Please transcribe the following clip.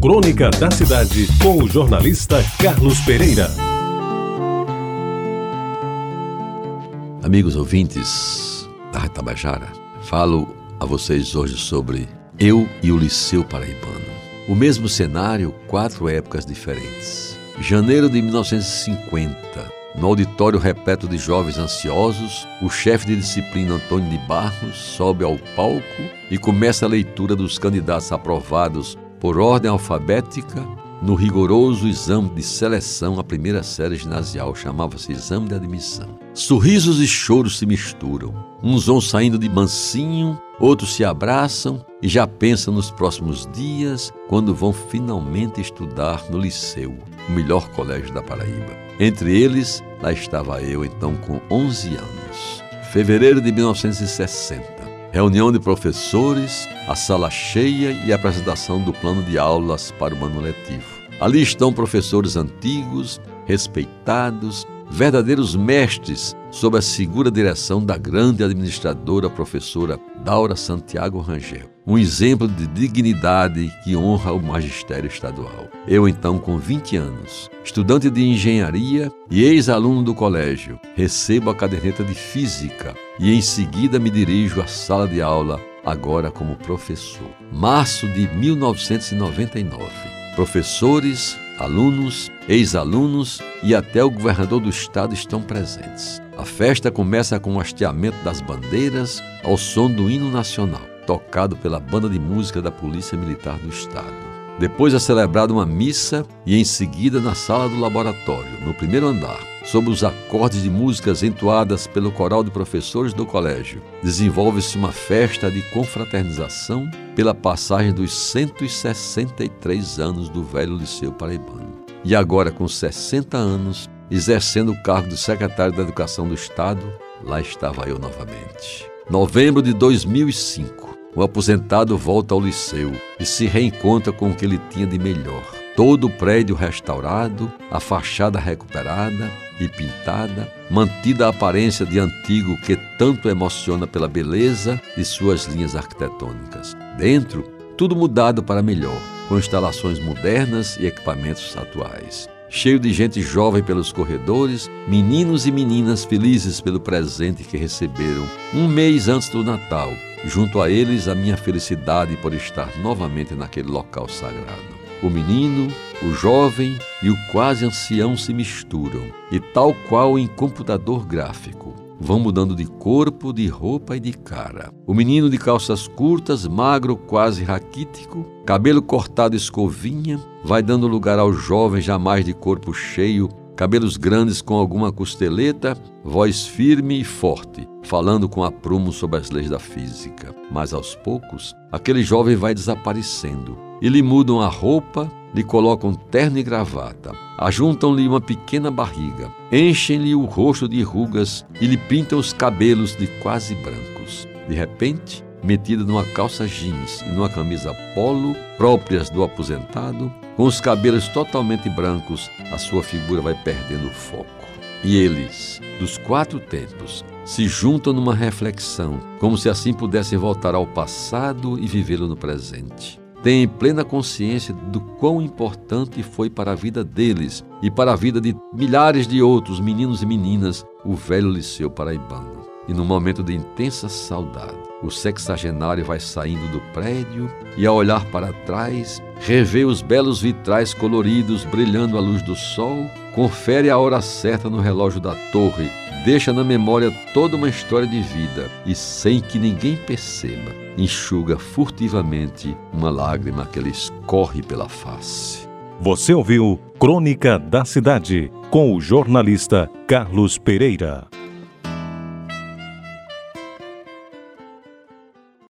Crônica da Cidade, com o jornalista Carlos Pereira. Amigos ouvintes da Retabajara, falo a vocês hoje sobre Eu e o Liceu Paraibano. O mesmo cenário, quatro épocas diferentes. Janeiro de 1950, no auditório repleto de jovens ansiosos, o chefe de disciplina Antônio de Barros sobe ao palco e começa a leitura dos candidatos aprovados por ordem alfabética no rigoroso exame de seleção à primeira série ginasial, chamava-se exame de admissão. Sorrisos e choros se misturam. Uns vão saindo de mansinho, outros se abraçam e já pensam nos próximos dias, quando vão finalmente estudar no liceu, o melhor colégio da Paraíba. Entre eles, lá estava eu, então com 11 anos. Fevereiro de 1960. Reunião de professores, a sala cheia e a apresentação do plano de aulas para o ano letivo. Ali estão professores antigos, respeitados, verdadeiros mestres sob a segura direção da grande administradora professora Daura Santiago Rangel. Um exemplo de dignidade que honra o magistério estadual. Eu, então, com 20 anos, estudante de engenharia e ex-aluno do colégio, recebo a caderneta de física e em seguida me dirijo à sala de aula, agora como professor. Março de 1999. Professores, alunos, ex-alunos e até o governador do estado estão presentes. A festa começa com o hasteamento das bandeiras ao som do hino nacional, tocado pela banda de música da Polícia Militar do Estado. Depois é celebrada uma missa e em seguida na sala do laboratório, no primeiro andar, sob os acordes de músicas entoadas pelo coral de professores do colégio, desenvolve-se uma festa de confraternização pela passagem dos 163 anos do velho Liceu Paraibano. E agora, com 60 anos, exercendo o cargo de secretário da Educação do Estado, lá estava eu novamente. Novembro de 2005. O aposentado volta ao liceu e se reencontra com o que ele tinha de melhor. Todo o prédio restaurado, a fachada recuperada e pintada, mantida a aparência de antigo que tanto emociona pela beleza de suas linhas arquitetônicas. Dentro, tudo mudado para melhor, com instalações modernas e equipamentos atuais. Cheio de gente jovem pelos corredores, meninos e meninas felizes pelo presente que receberam um mês antes do Natal. Junto a eles a minha felicidade por estar novamente naquele local sagrado. O menino, o jovem e o quase ancião se misturam, e tal qual em computador gráfico, vão mudando de corpo, de roupa e de cara. O menino de calças curtas, magro, quase raquítico, cabelo cortado escovinha, vai dando lugar ao jovem jamais de corpo cheio, cabelos grandes com alguma costeleta, voz firme e forte, falando com aprumo sobre as leis da física. Mas aos poucos, aquele jovem vai desaparecendo e lhe mudam a roupa, lhe colocam terno e gravata, ajuntam-lhe uma pequena barriga, enchem-lhe o rosto de rugas e lhe pintam os cabelos de quase brancos. De repente, metida numa calça jeans e numa camisa polo próprias do aposentado, com os cabelos totalmente brancos, a sua figura vai perdendo o foco. E eles, dos quatro tempos, se juntam numa reflexão, como se assim pudessem voltar ao passado e vivê-lo no presente. Têm plena consciência do quão importante foi para a vida deles e para a vida de milhares de outros meninos e meninas o velho Liceu Paraibano. E num momento de intensa saudade, o sexagenário vai saindo do prédio e, ao olhar para trás, revê os belos vitrais coloridos brilhando à luz do sol, confere a hora certa no relógio da torre, deixa na memória toda uma história de vida e, sem que ninguém perceba, enxuga furtivamente uma lágrima que lhe escorre pela face. Você ouviu Crônica da Cidade com o jornalista Carlos Pereira.